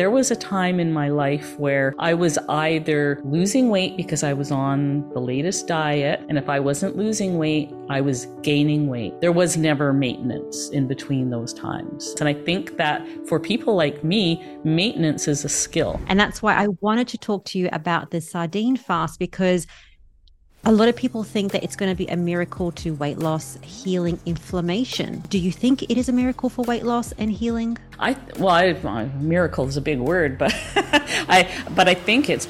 There was a time in my life where I was either losing weight because I was on the latest diet, and if I wasn't losing weight, I was gaining weight. There was never maintenance in between those times. And I think that for people like me, maintenance is a skill. And that's why I wanted to talk to you about the sardine fast because a lot of people think that it's going to be a miracle to weight loss, healing inflammation. Do you think it is a miracle for weight loss and healing? I well, I, miracle is a big word, but I but I think it's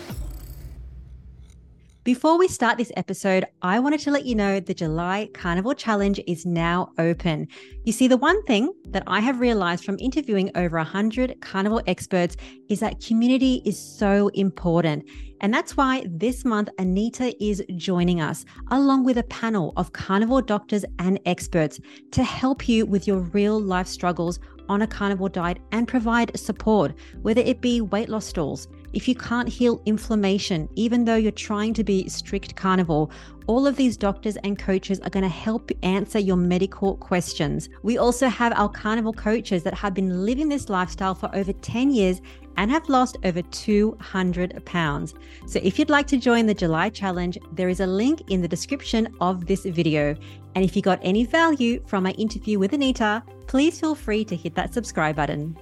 before we start this episode, I wanted to let you know the July Carnivore Challenge is now open. You see, the one thing that I have realized from interviewing over 100 carnivore experts is that community is so important. And that's why this month, Anita is joining us, along with a panel of carnivore doctors and experts to help you with your real life struggles on a carnivore diet and provide support, whether it be weight loss stalls if you can't heal inflammation, even though you're trying to be strict carnivore, all of these doctors and coaches are going to help answer your medical questions. We also have our carnivore coaches that have been living this lifestyle for over 10 years and have lost over 200 pounds. So if you'd like to join the July challenge, there is a link in the description of this video. And if you got any value from my interview with Anita, please feel free to hit that subscribe button.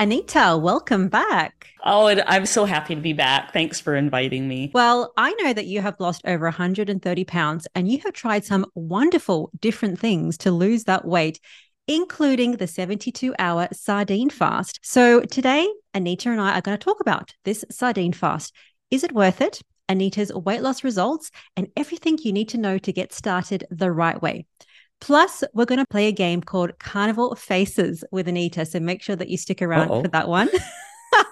Anita, welcome back. Oh, I'm so happy to be back. Thanks for inviting me. Well, I know that you have lost over 130 pounds and you have tried some wonderful different things to lose that weight, including the 72 hour sardine fast. So today, Anita and I are going to talk about this sardine fast. Is it worth it? Anita's weight loss results and everything you need to know to get started the right way. Plus, we're going to play a game called Carnivore Faces with Anita. So make sure that you stick around Uh-oh. for that one.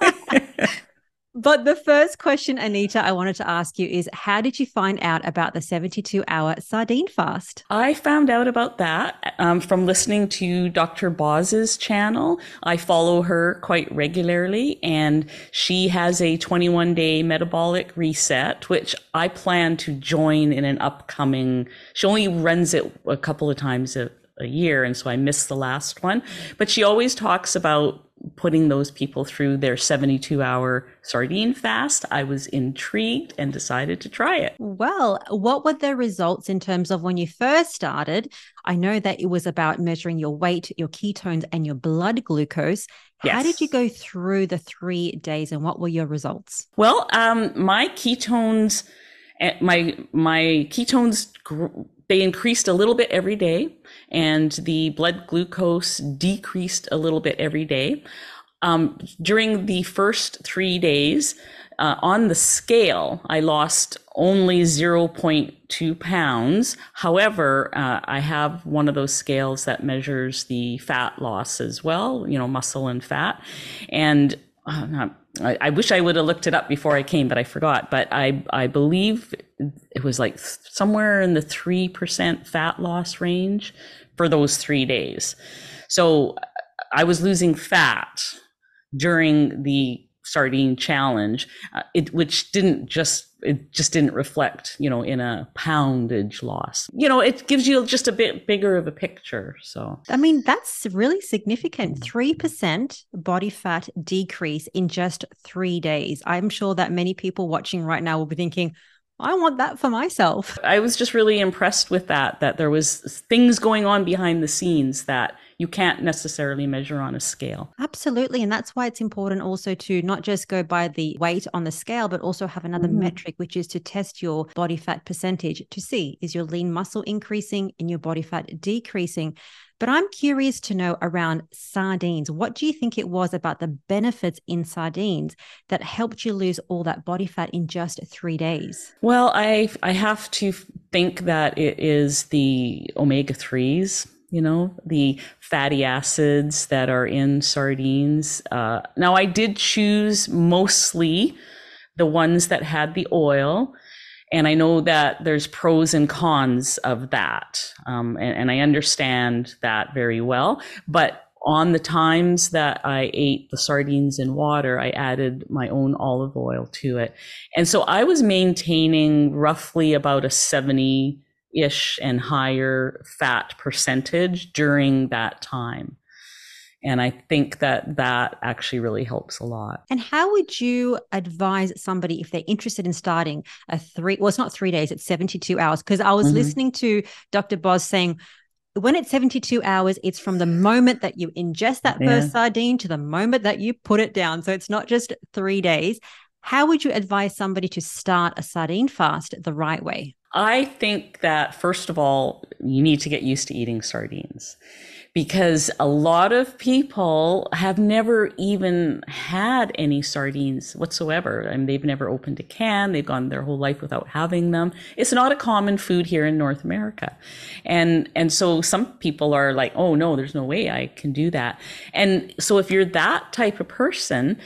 But the first question, Anita, I wanted to ask you is how did you find out about the 72 hour sardine fast? I found out about that um, from listening to Dr. Boz's channel. I follow her quite regularly, and she has a 21 day metabolic reset, which I plan to join in an upcoming. She only runs it a couple of times a, a year, and so I missed the last one. But she always talks about putting those people through their 72 hour sardine fast, I was intrigued and decided to try it. Well, what were the results in terms of when you first started? I know that it was about measuring your weight, your ketones, and your blood glucose. Yes. How did you go through the three days and what were your results? Well, um, my ketones, eh, my, my ketones, they increased a little bit every day and the blood glucose decreased a little bit every day. Um, during the first three days, uh, on the scale, I lost only 0.2 pounds. However, uh, I have one of those scales that measures the fat loss as well, you know, muscle and fat. And uh, I, I, wish I would have looked it up before I came, but I forgot. But I, I believe it was like somewhere in the 3% fat loss range for those three days. So I was losing fat during the sardine challenge, uh, it, which didn't just it just didn't reflect, you know, in a poundage loss. You know, it gives you just a bit bigger of a picture. So, I mean, that's really significant. 3% body fat decrease in just three days. I'm sure that many people watching right now will be thinking, I want that for myself. I was just really impressed with that, that there was things going on behind the scenes that you can't necessarily measure on a scale. Absolutely. And that's why it's important also to not just go by the weight on the scale, but also have another mm. metric, which is to test your body fat percentage to see is your lean muscle increasing and your body fat decreasing. But I'm curious to know around sardines. What do you think it was about the benefits in sardines that helped you lose all that body fat in just three days? Well, I I have to think that it is the omega threes. You know, the fatty acids that are in sardines. Uh, now, I did choose mostly the ones that had the oil and I know that there's pros and cons of that. Um, and, and I understand that very well. But on the times that I ate the sardines in water, I added my own olive oil to it. And so I was maintaining roughly about a 70 ish and higher fat percentage during that time. And I think that that actually really helps a lot. And how would you advise somebody if they're interested in starting a three, well, it's not three days, it's 72 hours? Because I was mm-hmm. listening to Dr. Boz saying, when it's 72 hours, it's from the moment that you ingest that yeah. first sardine to the moment that you put it down. So it's not just three days. How would you advise somebody to start a sardine fast the right way? I think that, first of all, you need to get used to eating sardines because a lot of people have never even had any sardines whatsoever. I mean, they've never opened a can. They've gone their whole life without having them. It's not a common food here in North America. And, and so some people are like, oh no, there's no way I can do that. And so if you're that type of person,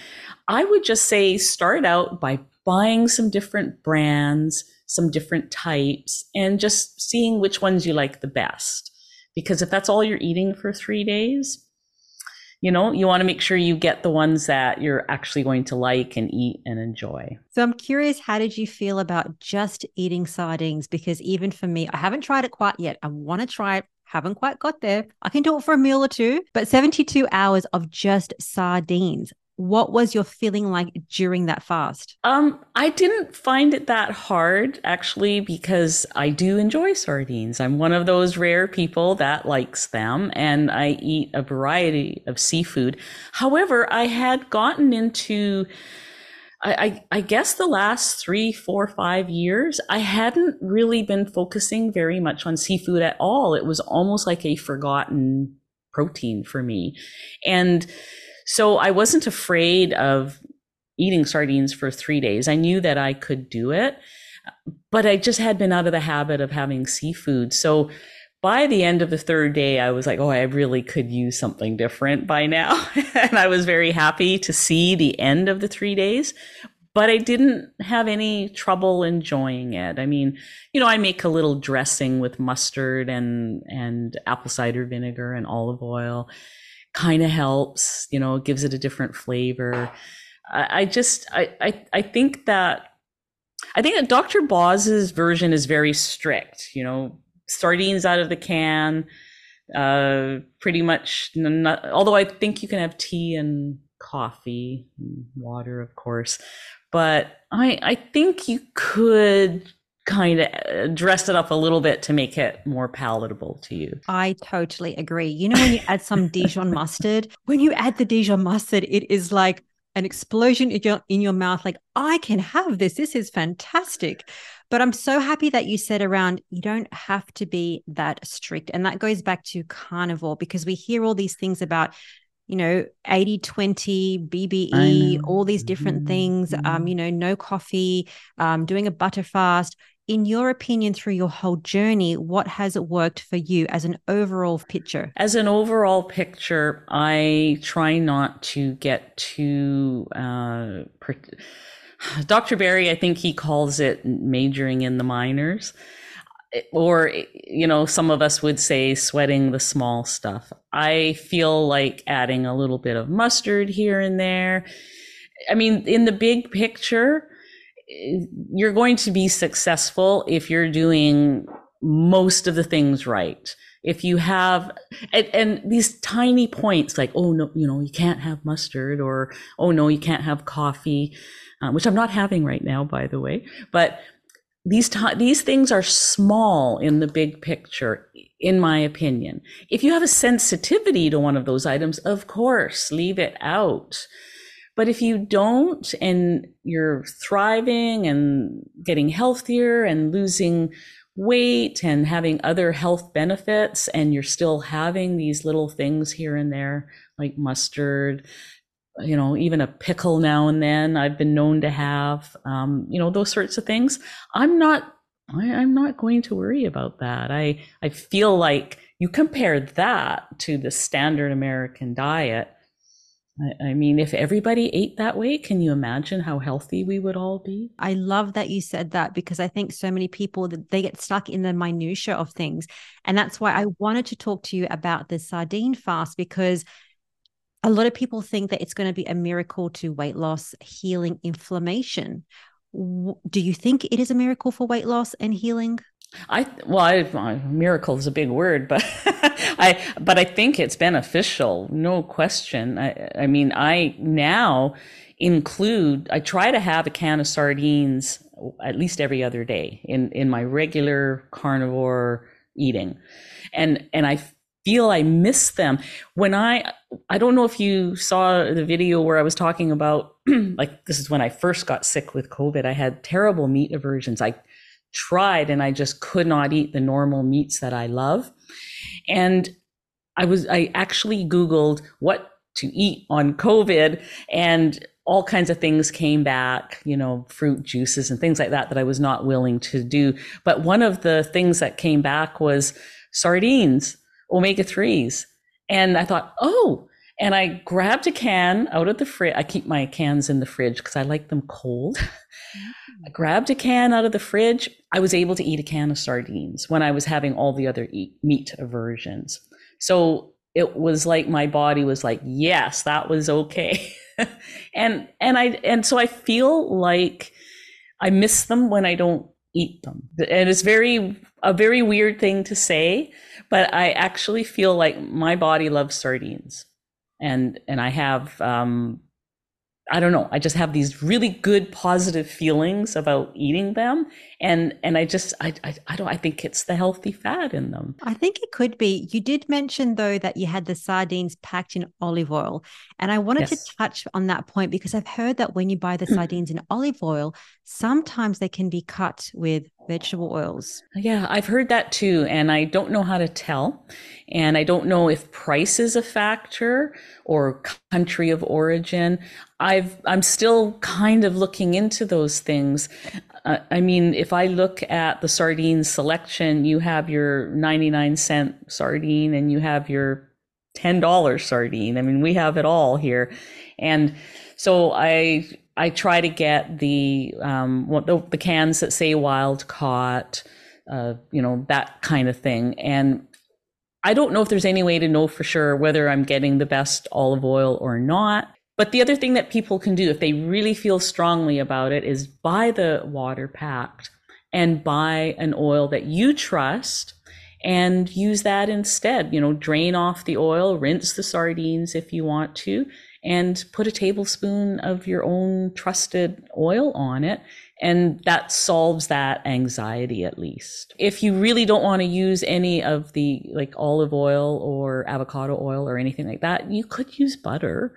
I would just say start out by buying some different brands, some different types, and just seeing which ones you like the best because if that's all you're eating for three days, you know, you want to make sure you get the ones that you're actually going to like and eat and enjoy. So I'm curious, how did you feel about just eating sardines? Because even for me, I haven't tried it quite yet. I want to try it. Haven't quite got there. I can do it for a meal or two, but 72 hours of just sardines what was your feeling like during that fast? Um, I didn't find it that hard actually because I do enjoy sardines. I'm one of those rare people that likes them and I eat a variety of seafood. However, I had gotten into I, I, guess the last three, four, five years, I hadn't really been focusing very much on seafood at all. It was almost like a forgotten protein for me. And so I wasn't afraid of eating sardines for three days. I knew that I could do it, but I just had been out of the habit of having seafood. So by the end of the third day, I was like, oh, I really could use something different by now. and I was very happy to see the end of the three days. But I didn't have any trouble enjoying it. I mean, you know, I make a little dressing with mustard and and apple cider vinegar and olive oil kind of helps, you know, gives it a different flavor. I, I just, I, I, I think that, I think that Dr. Boz's version is very strict, you know, sardines out of the can, uh, pretty much, not, although I think you can have tea and coffee, and water, of course. But I, I think you could kind of uh, dress it up a little bit to make it more palatable to you. I totally agree. You know, when you add some Dijon mustard, when you add the Dijon mustard, it is like an explosion in your in your mouth like I can have this this is fantastic but I'm so happy that you said around you don't have to be that strict and that goes back to carnivore because we hear all these things about you know 80 20 bbe all these different mm-hmm. things um mm-hmm. you know no coffee um doing a butter fast in your opinion, through your whole journey, what has worked for you as an overall picture? As an overall picture, I try not to get too. Uh, per- Dr. Berry, I think he calls it majoring in the minors. Or, you know, some of us would say sweating the small stuff. I feel like adding a little bit of mustard here and there. I mean, in the big picture, you're going to be successful if you're doing most of the things right. If you have, and, and, these tiny points like, oh no, you know, you can't have mustard or, oh no, you can't have coffee, uh, which I'm not having right now, by the way. But these, t- these things are small in the big picture, in my opinion. If you have a sensitivity to one of those items, of course, leave it out. But if you don't and you're thriving and getting healthier and losing weight and having other health benefits, and you're still having these little things here and there, like mustard, you know, even a pickle now and then, I've been known to have, um, you know, those sorts of things. I'm not, I, I'm not going to worry about that. I, I feel like you compare that to the standard American diet I, I mean, if everybody ate that way, can you imagine how healthy we would all be? I love that you said that because I think so many people that they get stuck in the minutia of things, and that's why I wanted to talk to you about the sardine fast because a lot of people think that it's going to be a miracle to weight loss, healing inflammation. Do you think it is a miracle for weight loss and healing? I well, I, miracle is a big word, but I but I think it's beneficial, no question. I, I mean, I now include. I try to have a can of sardines at least every other day in in my regular carnivore eating, and and I feel I miss them when I. I don't know if you saw the video where I was talking about like this is when I first got sick with COVID. I had terrible meat aversions. I tried and I just could not eat the normal meats that I love. And I was, I actually Googled what to eat on COVID and all kinds of things came back, you know, fruit juices and things like that, that I was not willing to do. But one of the things that came back was sardines, omega 3s. And I thought, oh, and I grabbed a can out of the fridge. I keep my cans in the fridge because I like them cold. Mm. I grabbed a can out of the fridge. I was able to eat a can of sardines when I was having all the other eat, meat aversions. So it was like my body was like, yes, that was okay. and and I and so I feel like I miss them when I don't eat them. And it's very a very weird thing to say, but I actually feel like my body loves sardines. And and I have um I don't know. I just have these really good positive feelings about eating them. And and I just I, I I don't I think it's the healthy fat in them. I think it could be. You did mention though that you had the sardines packed in olive oil. And I wanted yes. to touch on that point because I've heard that when you buy the mm. sardines in olive oil, sometimes they can be cut with vegetable oils. Yeah, I've heard that too. And I don't know how to tell. And I don't know if price is a factor or country of origin. I've, I'm still kind of looking into those things. I mean, if I look at the sardine selection, you have your 99 cent sardine and you have your $10 sardine. I mean, we have it all here. And so I, I try to get the, um, the, the cans that say wild caught, uh, you know, that kind of thing. And I don't know if there's any way to know for sure whether I'm getting the best olive oil or not. But the other thing that people can do if they really feel strongly about it is buy the water packed and buy an oil that you trust and use that instead. You know, drain off the oil, rinse the sardines if you want to, and put a tablespoon of your own trusted oil on it and that solves that anxiety at least. If you really don't want to use any of the like olive oil or avocado oil or anything like that, you could use butter.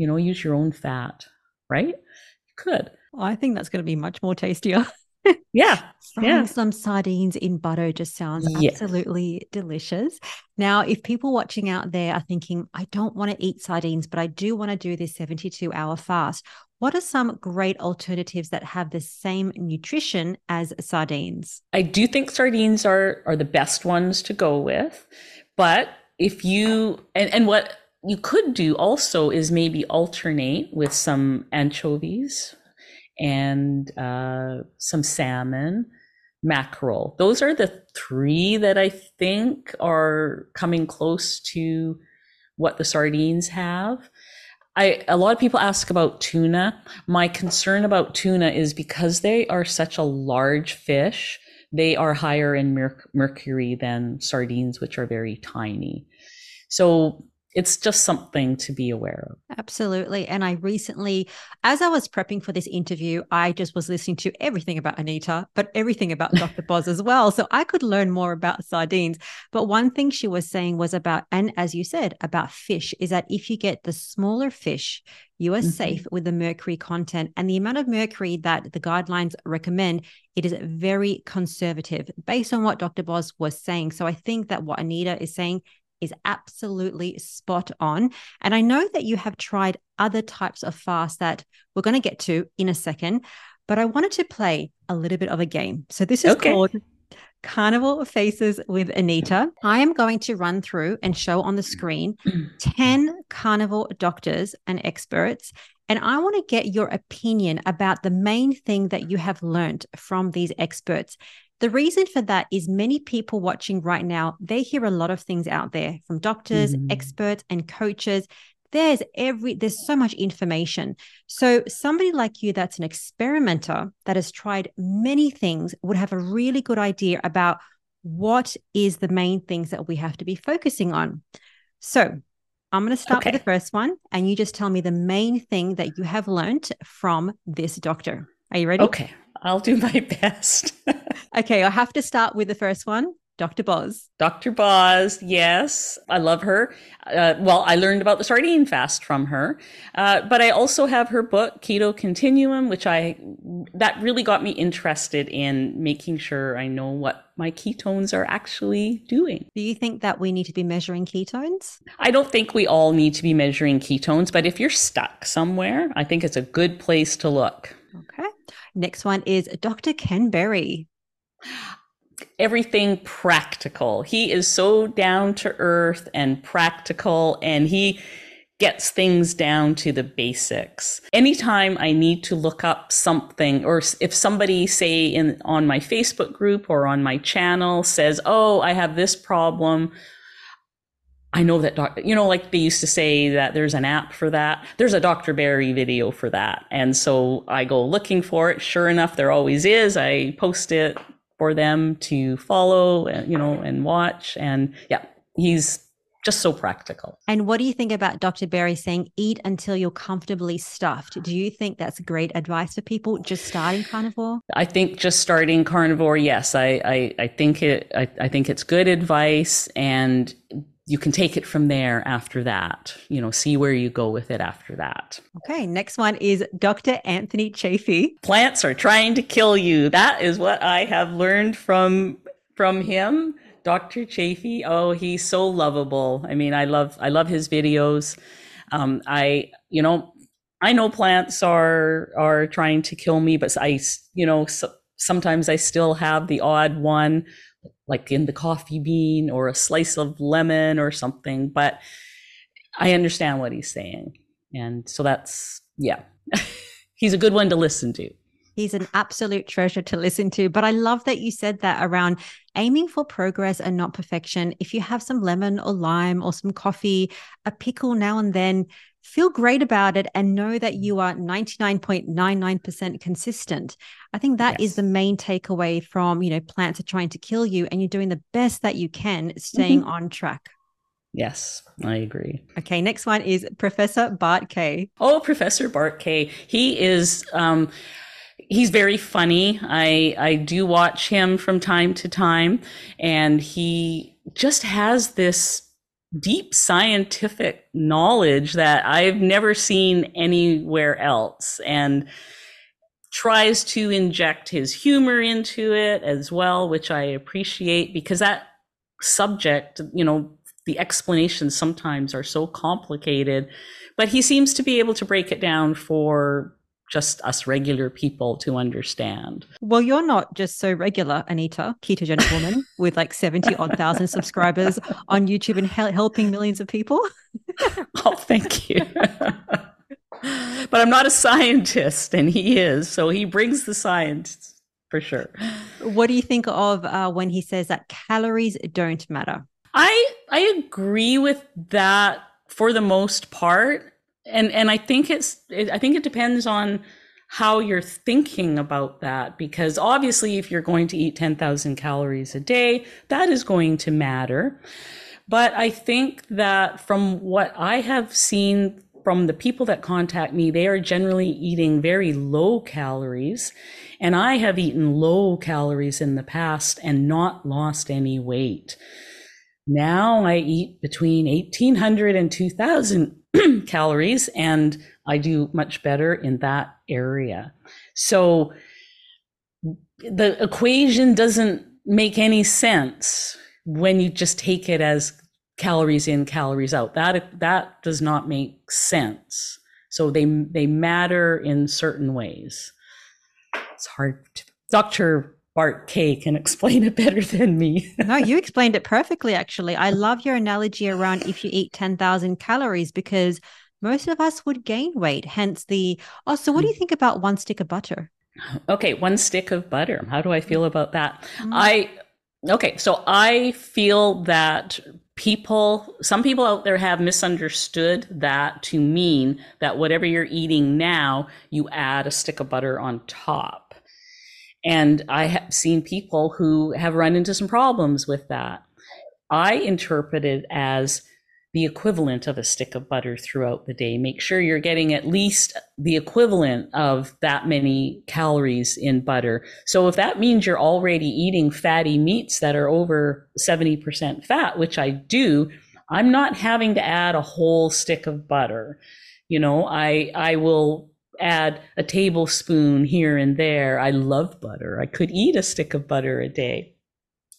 You know, use your own fat, right? You could. I think that's going to be much more tastier. yeah. Yeah. some sardines in butter just sounds absolutely delicious. Now, if people watching out there are thinking, I don't want to eat sardines, but I do want to do this 72 hour fast, what are some great alternatives that have the same nutrition as sardines? I do think sardines are are the best ones to go with, but if you and and what you could do also is maybe alternate with some anchovies and uh, some salmon, mackerel. Those are the three that I think are coming close to what the sardines have. I a lot of people ask about tuna. My concern about tuna is because they are such a large fish, they are higher in mercury than sardines, which are very tiny. So it's just something to be aware of. Absolutely. And I recently, as I was prepping for this interview, I just was listening to everything about Anita, but everything about Dr. Boz as well. So I could learn more about sardines. But one thing she was saying was about, and as you said, about fish, is that if you get the smaller fish, you are mm-hmm. safe with the mercury content and the amount of mercury that the guidelines recommend. It is very conservative based on what Dr. Boz was saying. So I think that what Anita is saying is absolutely spot on. And I know that you have tried other types of fast that we're going to get to in a second, but I wanted to play a little bit of a game. So this is okay. called Carnivore Faces with Anita. I am going to run through and show on the screen 10 carnivore doctors and experts. And I want to get your opinion about the main thing that you have learned from these experts. The reason for that is many people watching right now, they hear a lot of things out there from doctors, mm-hmm. experts, and coaches. there's every there's so much information so somebody like you that's an experimenter that has tried many things would have a really good idea about what is the main things that we have to be focusing on so i'm going to start okay. with the first one and you just tell me the main thing that you have learned from this doctor are you ready okay I'll do my best. okay, I have to start with the first one. Dr. Boz. Dr. Boz, yes, I love her. Uh, well, I learned about the sardine fast from her, uh, but I also have her book Keto Continuum, which I that really got me interested in making sure I know what my ketones are actually doing. Do you think that we need to be measuring ketones? I don't think we all need to be measuring ketones, but if you're stuck somewhere, I think it's a good place to look. Okay. Next one is Dr. Ken Berry everything practical. He is so down to earth and practical, and he gets things down to the basics. Anytime I need to look up something, or if somebody, say, in on my Facebook group or on my channel says, "Oh, I have this problem," I know that doc, you know, like they used to say that there's an app for that. There's a Dr. Berry video for that. And so I go looking for it. Sure enough, there always is. I post it for them to follow, you know, and watch. And yeah, he's just so practical. And what do you think about Dr. Berry saying eat until you're comfortably stuffed? Do you think that's great advice for people just starting carnivore? I think just starting carnivore, yes. I I, I think it I, I think it's good advice and you can take it from there after that. You know, see where you go with it after that. Okay, next one is Dr. Anthony Chaffee. Plants are trying to kill you. That is what I have learned from from him. Dr. Chaffee, oh, he's so lovable. I mean, I love I love his videos. Um, I, you know, I know plants are are trying to kill me, but I, you know, so, sometimes I still have the odd one like in the coffee bean or a slice of lemon or something. But I understand what he's saying. And so that's, yeah, he's a good one to listen to. He's an absolute treasure to listen to. But I love that you said that around aiming for progress and not perfection. If you have some lemon or lime or some coffee, a pickle now and then, feel great about it and know that you are 99.99% consistent. I think that yes. is the main takeaway from, you know, plants are trying to kill you and you're doing the best that you can, staying mm-hmm. on track. Yes, I agree. Okay, next one is Professor Bart Kay. Oh, Professor Bart Kay. He is um he's very funny. I I do watch him from time to time and he just has this deep scientific knowledge that I've never seen anywhere else and tries to inject his humor into it as well, which I appreciate because that subject, you know, the explanations sometimes are so complicated, but he seems to be able to break it down for just us regular people to understand. Well, you're not just so regular, Anita, ketogenic woman with like 70 odd thousand subscribers on YouTube and he- helping millions of people. oh, thank you. but I'm not a scientist, and he is. So he brings the science for sure. What do you think of uh, when he says that calories don't matter? I I agree with that for the most part and and I think it's it, I think it depends on how you're thinking about that because obviously if you're going to eat 10,000 calories a day that is going to matter. But I think that from what I have seen from the people that contact me they are generally eating very low calories. And I have eaten low calories in the past and not lost any weight. Now I eat between 1800 and 2000 calories, and I do much better in that area. So the equation doesn't make any sense when you just take it as calories in, calories out. That that does not make sense. So they they matter in certain ways. It's hard. To, Dr. Bart Kay can explain it better than me. no, you explained it perfectly, actually. I love your analogy around if you eat 10,000 calories because most of us would gain weight. Hence the, oh, so what do you think about one stick of butter? Okay, one stick of butter. How do I feel about that? Mm. I, okay, so I feel that people, some people out there have misunderstood that to mean that whatever you're eating now, you add a stick of butter on top. And I have seen people who have run into some problems with that. I interpret it as the equivalent of a stick of butter throughout the day. Make sure you're getting at least the equivalent of that many calories in butter. So if that means you're already eating fatty meats that are over 70% fat, which I do, I'm not having to add a whole stick of butter. You know, I I will add a tablespoon here and there. I love butter. I could eat a stick of butter a day.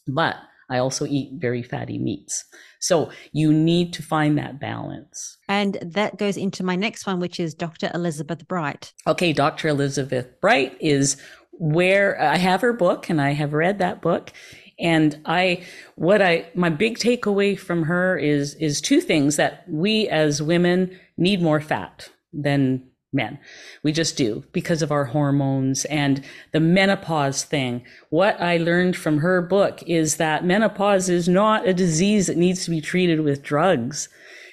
But I also eat very fatty meats. So you need to find that balance. And that goes into my next one, which is Dr. Elizabeth Bright. Okay, Dr. Elizabeth Bright is where I have her book and I have read that book. And I, what I, my big takeaway from her is, is two things that we as women need more fat than men. We just do because of our hormones and the menopause thing. What I learned from her book is that menopause is not a disease that needs to be treated with drugs.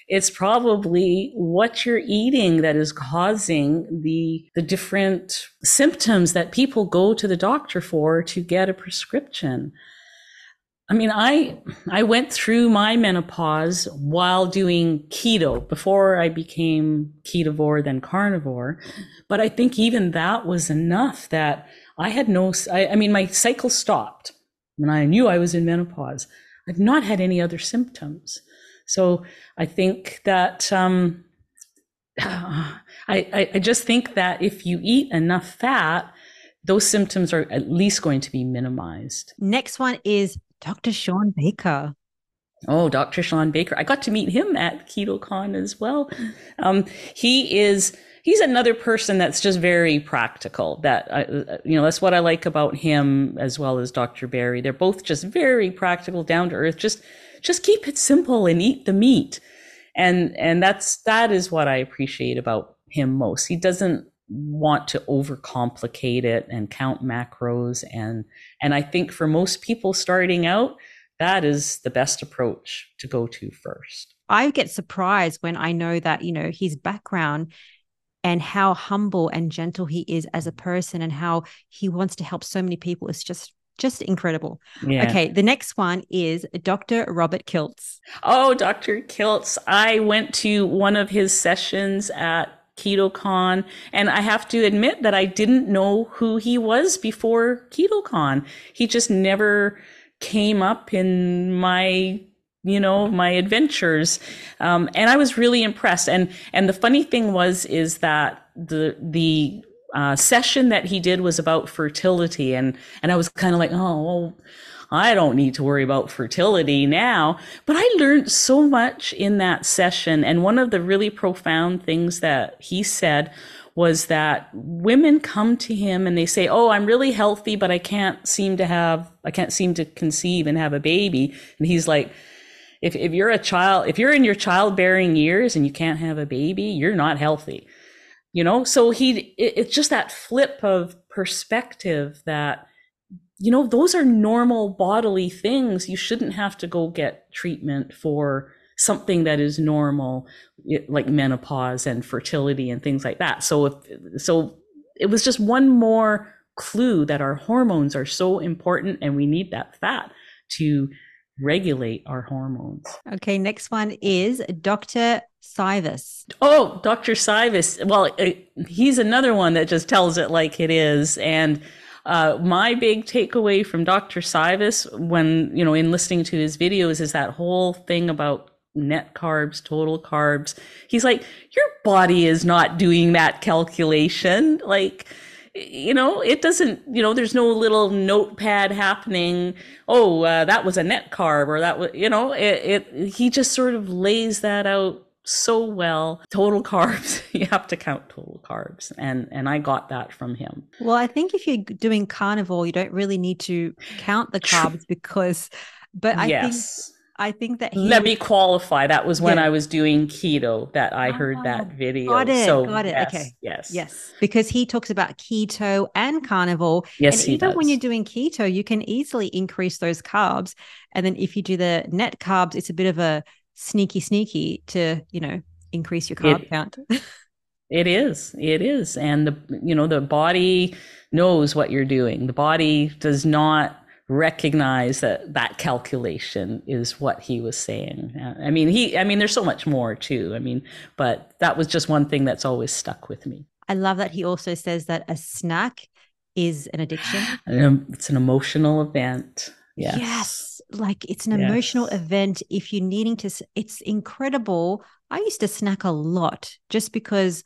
It's probably what you're eating that is causing the, the different symptoms that people go to the doctor for to get a prescription. I mean, I I went through my menopause while doing keto before I became ketovore then carnivore, but I think even that was enough that I had no. I, I mean, my cycle stopped when I knew I was in menopause. I've not had any other symptoms, so I think that um, I, I I just think that if you eat enough fat, those symptoms are at least going to be minimized. Next one is Dr. Shawn Baker. Oh, Dr. Shawn Baker. I got to meet him at KetoCon as well. Um, he is he's another person that's just very practical that uh, you know that's what i like about him as well as dr berry they're both just very practical down to earth just just keep it simple and eat the meat and and that's that is what i appreciate about him most he doesn't want to overcomplicate it and count macros and and I think for most people starting out that is the best approach to go to first. I get surprised when I know that you know his background and how humble and gentle he is as a person and how he wants to help so many people is just just incredible. Yeah. Okay, the next one is Dr. Robert Kiltz. Oh, Dr. Kiltz. I went to one of his sessions at KetoCon. And I have to admit that I didn't know who he was before KetoCon. He just never came up in my you know my adventures um, and i was really impressed and and the funny thing was is that the the uh, session that he did was about fertility and and i was kind of like oh well I don't need to worry about fertility now. But I learned so much in that session. And one of the really profound things that he said was that women come to him and they say, Oh, I'm really healthy, but I can't seem to have, I can't seem to conceive and have a baby. And he's like, if, if you're a child, if you're in your childbearing years and you can't have a baby, you're not healthy. You know, so he, it, it's just that flip of perspective that you know, those are normal bodily things. You shouldn't have to go get treatment for something that is normal, like menopause and fertility and things like that. So, if, so it was just one more clue that our hormones are so important and we need that fat to regulate our hormones. Okay, next one is Dr. Cywes. Oh, Dr. Cywes. Well, uh, he's another one that just tells it like it is. And uh, my big takeaway from Dr. Cywes when, you know, in listening to his videos is that whole thing about net carbs, total carbs. He's like, your body is not doing that calculation. Like, you know, it doesn't, you know, there's no little notepad happening. Oh, uh, that was a net carb or that was, you know, it, it, he just sort of lays that out so well. Total carbs, you have to count total carbs. And and I got that from him. Well, I think if you're doing carnivore, you don't really need to count the carbs because but I yes. think I think that he Let me qualify. That was when Yeah. I was doing keto that I heard Ah, that video. got it, So got it, yes, okay. Yes. Yes, because he talks about keto and carnivore. Yes, and even when you're doing keto, you can easily increase those carbs. And then if you do the net carbs, it's a bit of a sneaky, sneaky to, you know, increase your carb It- count. It is. It is. And the you know, the body knows what you're doing. The body does not recognize that that calculation is what he was saying. Uh, I mean, he I mean there's so much more too. I mean, but that was just one thing that's always stuck with me. I love that he also says that a snack is an addiction. Um, it's an emotional event. Yes. Yes, like it's an emotional event. If you're needing to, it's incredible. I used to snack a lot just because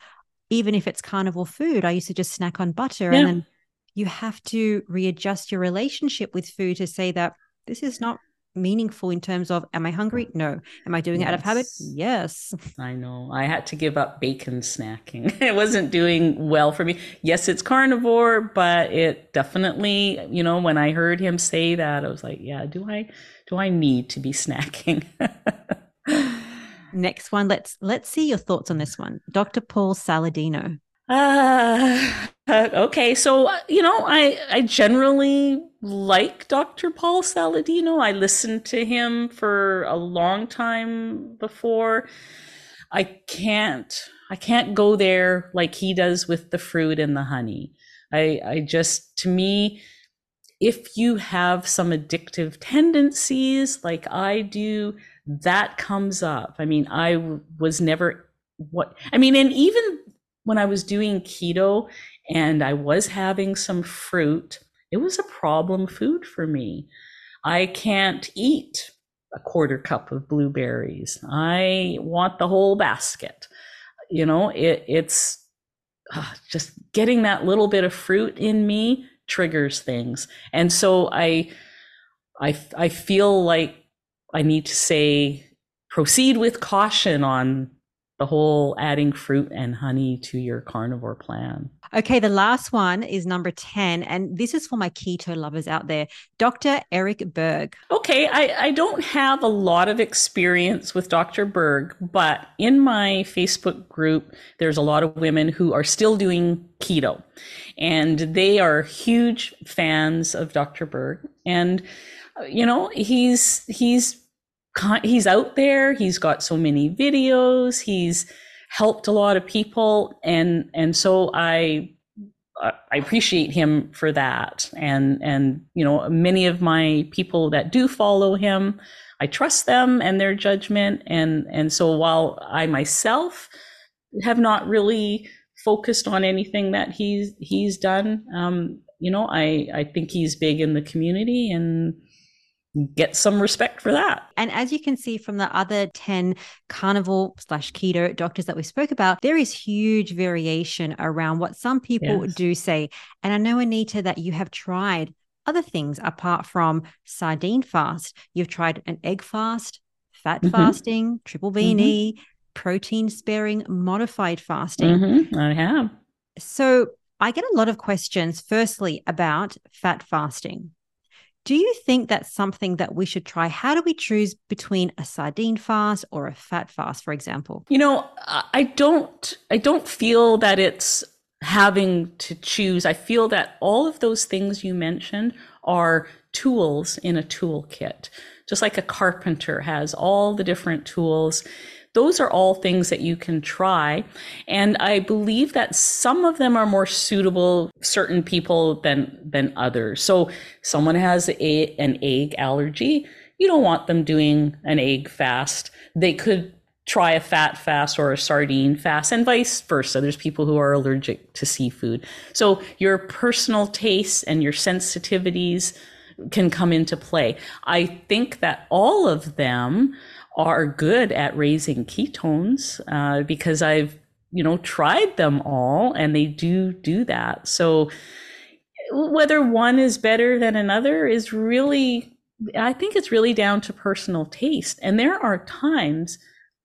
even if it's carnivore food, I used to just snack on butter. Yeah. And then you have to readjust your relationship with food to say that this is not meaningful in terms of, am I hungry? No. Am I doing it out of habit? Yes. Yes. I know. I had to give up bacon snacking. It wasn't doing well for me. Yes, it's carnivore, but it definitely, you know, when I heard him say that, I was like, yeah, do I do I need to be snacking? Next one. Let's let's see your thoughts on this one. Dr. Paul Saladino. Uh, okay, so you know, I I generally like Dr. Paul Saladino. I listened to him for a long time before. I can't I can't go there like he does with the fruit and the honey. I I just to me if you have some addictive tendencies like I do, that comes up. I mean, I was never what I mean, and even when I was doing keto and I was having some fruit, it was a problem food for me. I can't eat a quarter cup of blueberries. I want the whole basket. You know, it, it's uh, just getting that little bit of fruit in me triggers things. And so I, I, I feel like I need to say proceed with caution on the whole adding fruit and honey to your carnivore plan. Okay, the last one is number 10. And this is for my keto lovers out there. Dr. Eric Berg. Okay, I, I don't have a lot of experience with Dr. Berg, but in my Facebook group, there's a lot of women who are still doing keto, and they are huge fans of Dr. Berg. And uh, you know, he's he's he's out there. He's got so many videos. He's helped a lot of people, and and so I I appreciate him for that. And and you know, many of my people that do follow him, I trust them and their judgment. And and so while I myself have not really focused on anything that he's he's done, um, you know, I I think he's big in the community and get some respect for that. And as you can see from the other 10 carnivore slash keto doctors that we spoke about, there is huge variation around what some people Yes. do say. And I know, Anita, that you have tried other things apart from sardine fast. You've tried an egg fast, fat Mhm. fasting, triple beanie, protein sparing, modified fasting. Mhm, I have. So I get a lot of questions, firstly, about fat fasting. Do you think that's something that we should try? How do we choose between a sardine fast or a fat fast, for example? You know, I don't I don't feel that it's having to choose. I feel that all of those things you mentioned are tools in a toolkit. Just like a carpenter has all the different tools. Those are all things that you can try. And I believe that some of them are more suitable certain people than than others. So someone has a, an egg allergy, you don't want them doing an egg fast. They could try a fat fast or a sardine fast and vice versa. There's people who are allergic to seafood. So your personal tastes and your sensitivities can come into play. I think that all of them are good at raising ketones uh, because I've you know tried them all and they do do that. So whether one is better than another is really I think it's really down to personal taste. And there are times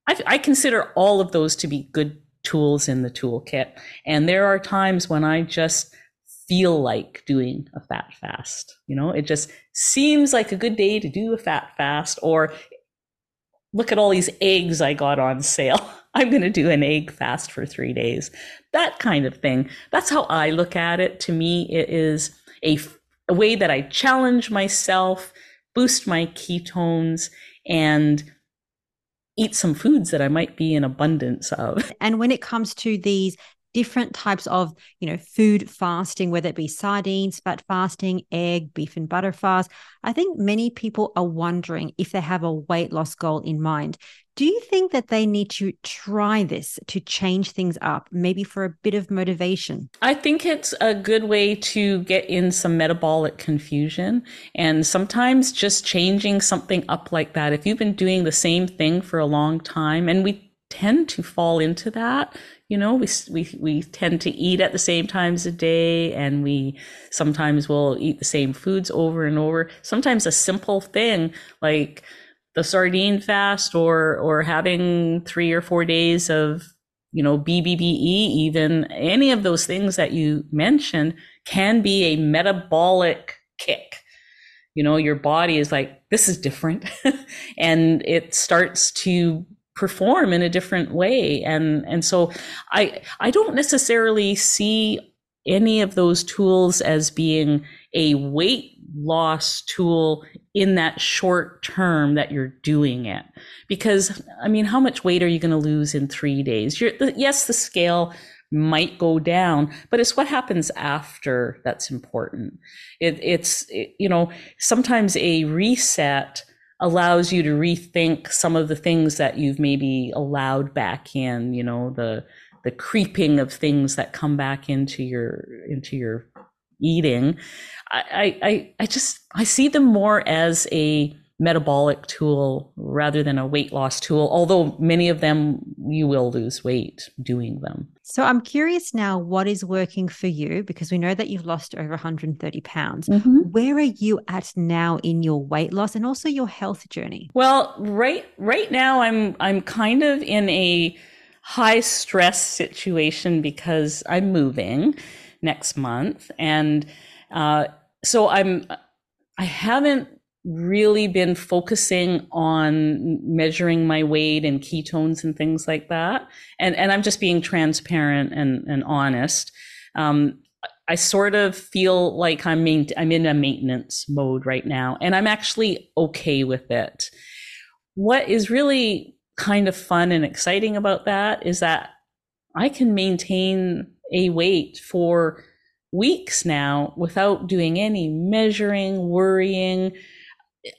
I, I consider all of those to be good tools in the toolkit. And there are times when I just feel like doing a fat fast. You know, it just seems like a good day to do a fat fast, or look at all these eggs I got on sale. I'm going to do an egg fast for three days. That kind of thing. That's how I look at it. To me, it is a, a way that I challenge myself, boost my ketones, and eat some foods that I might be in abundance of. And when it comes to these different types of, you know, food fasting, whether it be sardines, fat fasting, egg, beef and butter fast. I think many people are wondering if they have a weight loss goal in mind. Do you think that they need to try this to change things up, maybe for a bit of motivation? I think it's a good way to get in some metabolic confusion. And sometimes just changing something up like that, if you've been doing the same thing for a long time, and we tend to fall into that. You know we, we we tend to eat at the same times a day and we sometimes will eat the same foods over and over. Sometimes a simple thing like the sardine fast or or having 3 or 4 days of you know BBBE even any of those things that you mentioned can be a metabolic kick. You know your body is like this is different. And it starts to perform in a different way. And and so i i don't necessarily see any of those tools as being a weight loss tool in that short term that you're doing it. Because i mean how much weight are you going to lose in 3 days? You're yes the scale might go down but it's what happens after that's important. It, it's it, you know sometimes a reset allows you to rethink some of the things that you've maybe allowed back in you know the the creeping of things that come back into your into your eating. I i i just i see them more as a metabolic tool rather than a weight loss tool, although many of them you will lose weight doing them. So I'm curious now what is working for you because we know that you've lost over 130 pounds. Mm-hmm. Where are you at now in your weight loss and also your health journey? Well, right right now I'm I'm kind of in a high stress situation because I'm moving next month and uh, so I'm I haven't really been focusing on measuring my weight and ketones and things like that. And and I'm just being transparent and, and honest. Um, I sort of feel like I'm main, I'm in a maintenance mode right now, and I'm actually okay with it. What is really kind of fun and exciting about that is that I can maintain a weight for weeks now without doing any measuring, worrying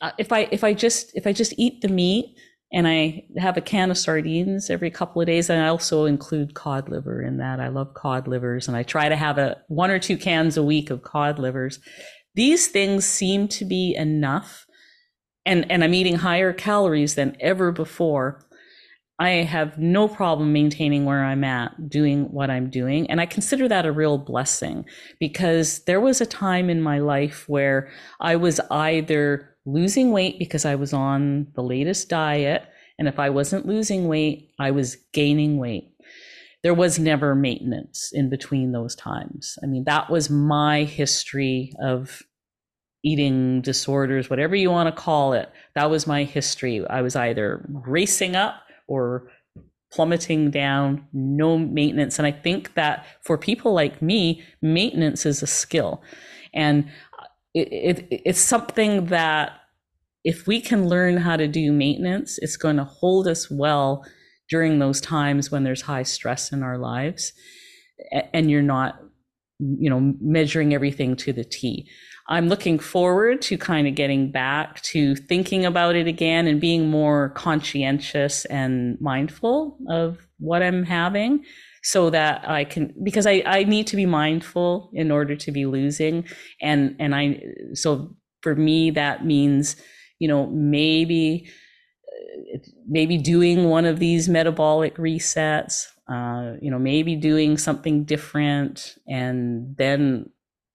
Uh, if I if I just if I just eat the meat and I have a can of sardines every couple of days, and I also include cod liver in that. I love cod livers, and I try to have a one or two cans a week of cod livers. These things seem to be enough, and and I'm eating higher calories than ever before. I have no problem maintaining where I'm at, doing what I'm doing. And I consider that a real blessing because there was a time in my life where I was either losing weight because I was on the latest diet. And if I wasn't losing weight, I was gaining weight. There was never maintenance in between those times. I mean, that was my history of eating disorders, whatever you want to call it. That was my history. I was either racing up or plummeting down, no maintenance. And I think that for people like me, maintenance is a skill. And it, it, it's something that if we can learn how to do maintenance, it's going to hold us well during those times when there's high stress in our lives and you're not you know measuring everything to the T. I'm looking forward to kind of getting back to thinking about it again and being more conscientious and mindful of what I'm having so that I can because I, I need to be mindful in order to be losing. And and I so for me that means you know maybe maybe doing one of these metabolic resets uh, you know maybe doing something different. And then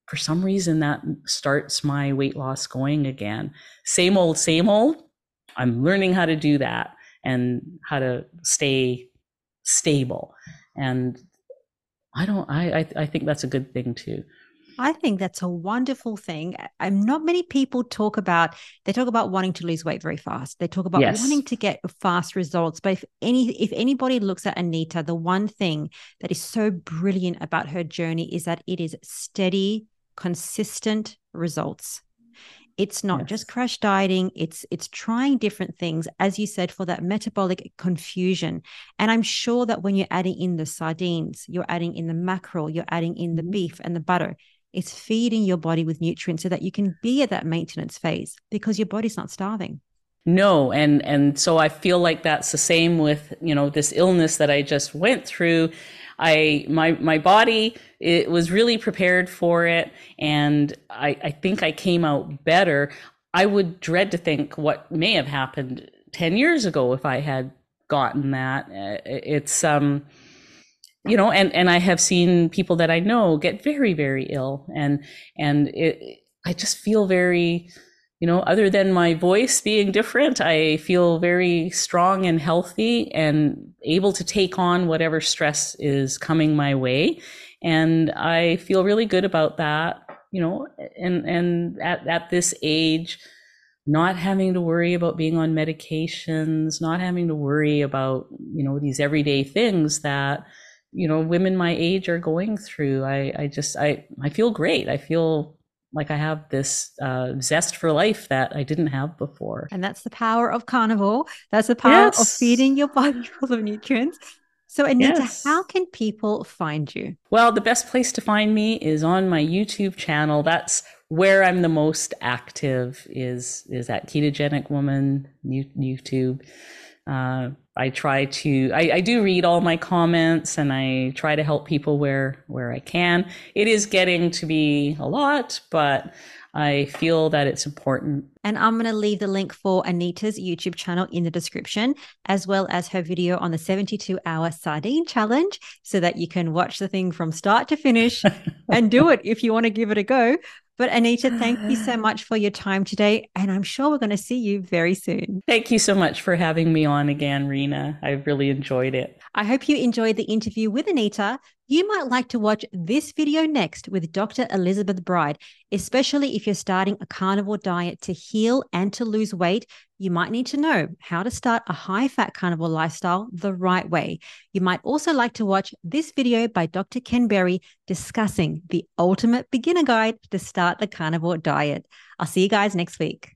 for some reason that starts my weight loss going again. Same old same old. I'm learning how to do that and how to stay stable and I don't I, I I think that's a good thing too. I think that's a wonderful thing. I'm not many people talk about they talk about wanting to lose weight very fast. They talk about yes. wanting to get fast results. But if any if anybody looks at Anita, the one thing that is so brilliant about her journey is that it is steady, consistent results. It's not yes. just crash dieting, it's it's trying different things as you said for that metabolic confusion. And I'm sure that when you're adding in the sardines, you're adding in the mackerel, you're adding in the mm-hmm. beef and the butter, it's feeding your body with nutrients so that you can be at that maintenance phase because your body's not starving. No, and and so I feel like that's the same with, you know, this illness that I just went through. I my my body it was really prepared for it and I, I think I came out better. I would dread to think what may have happened 10 years ago if I had gotten that. It's um you know and and i have seen people that i know get very very ill and and it i just feel very you know other than my voice being different i feel very strong and healthy and able to take on whatever stress is coming my way. And i feel really good about that you know and and at, at this age not having to worry about being on medications not having to worry about you know these everyday things that you know women my age are going through. I i just i i feel great. I feel like i have this uh, zest for life that i didn't have before. And that's the power of carnivore that's the power yes. of feeding your body full of nutrients. So anita yes. how can people find you? Well the best place to find me is on my youtube channel. That's where i'm the most active is is at ketogenic woman youtube. Uh, I try to I, I, do read all my comments and I try to help people where where I can. It is getting to be a lot, but I feel that it's important. And I'm going to leave the link for Anita's YouTube channel in the description, as well as her video on the 72 hour sardine challenge, so that you can watch the thing from start to finish and do it if you want to give it a go. But Anita, thank you so much for your time today. And I'm sure we're going to see you very soon. Thank you so much for having me on again, Rena. I really enjoyed it. I hope you enjoyed the interview with Anita. You might like to watch this video next with Dr. Elizabeth Bride, especially if you're starting a carnivore diet to heal and to lose weight. You might need to know how to start a high fat carnivore lifestyle the right way. You might also like to watch this video by Dr. Ken Berry discussing the ultimate beginner guide to start the carnivore diet. I'll see you guys next week.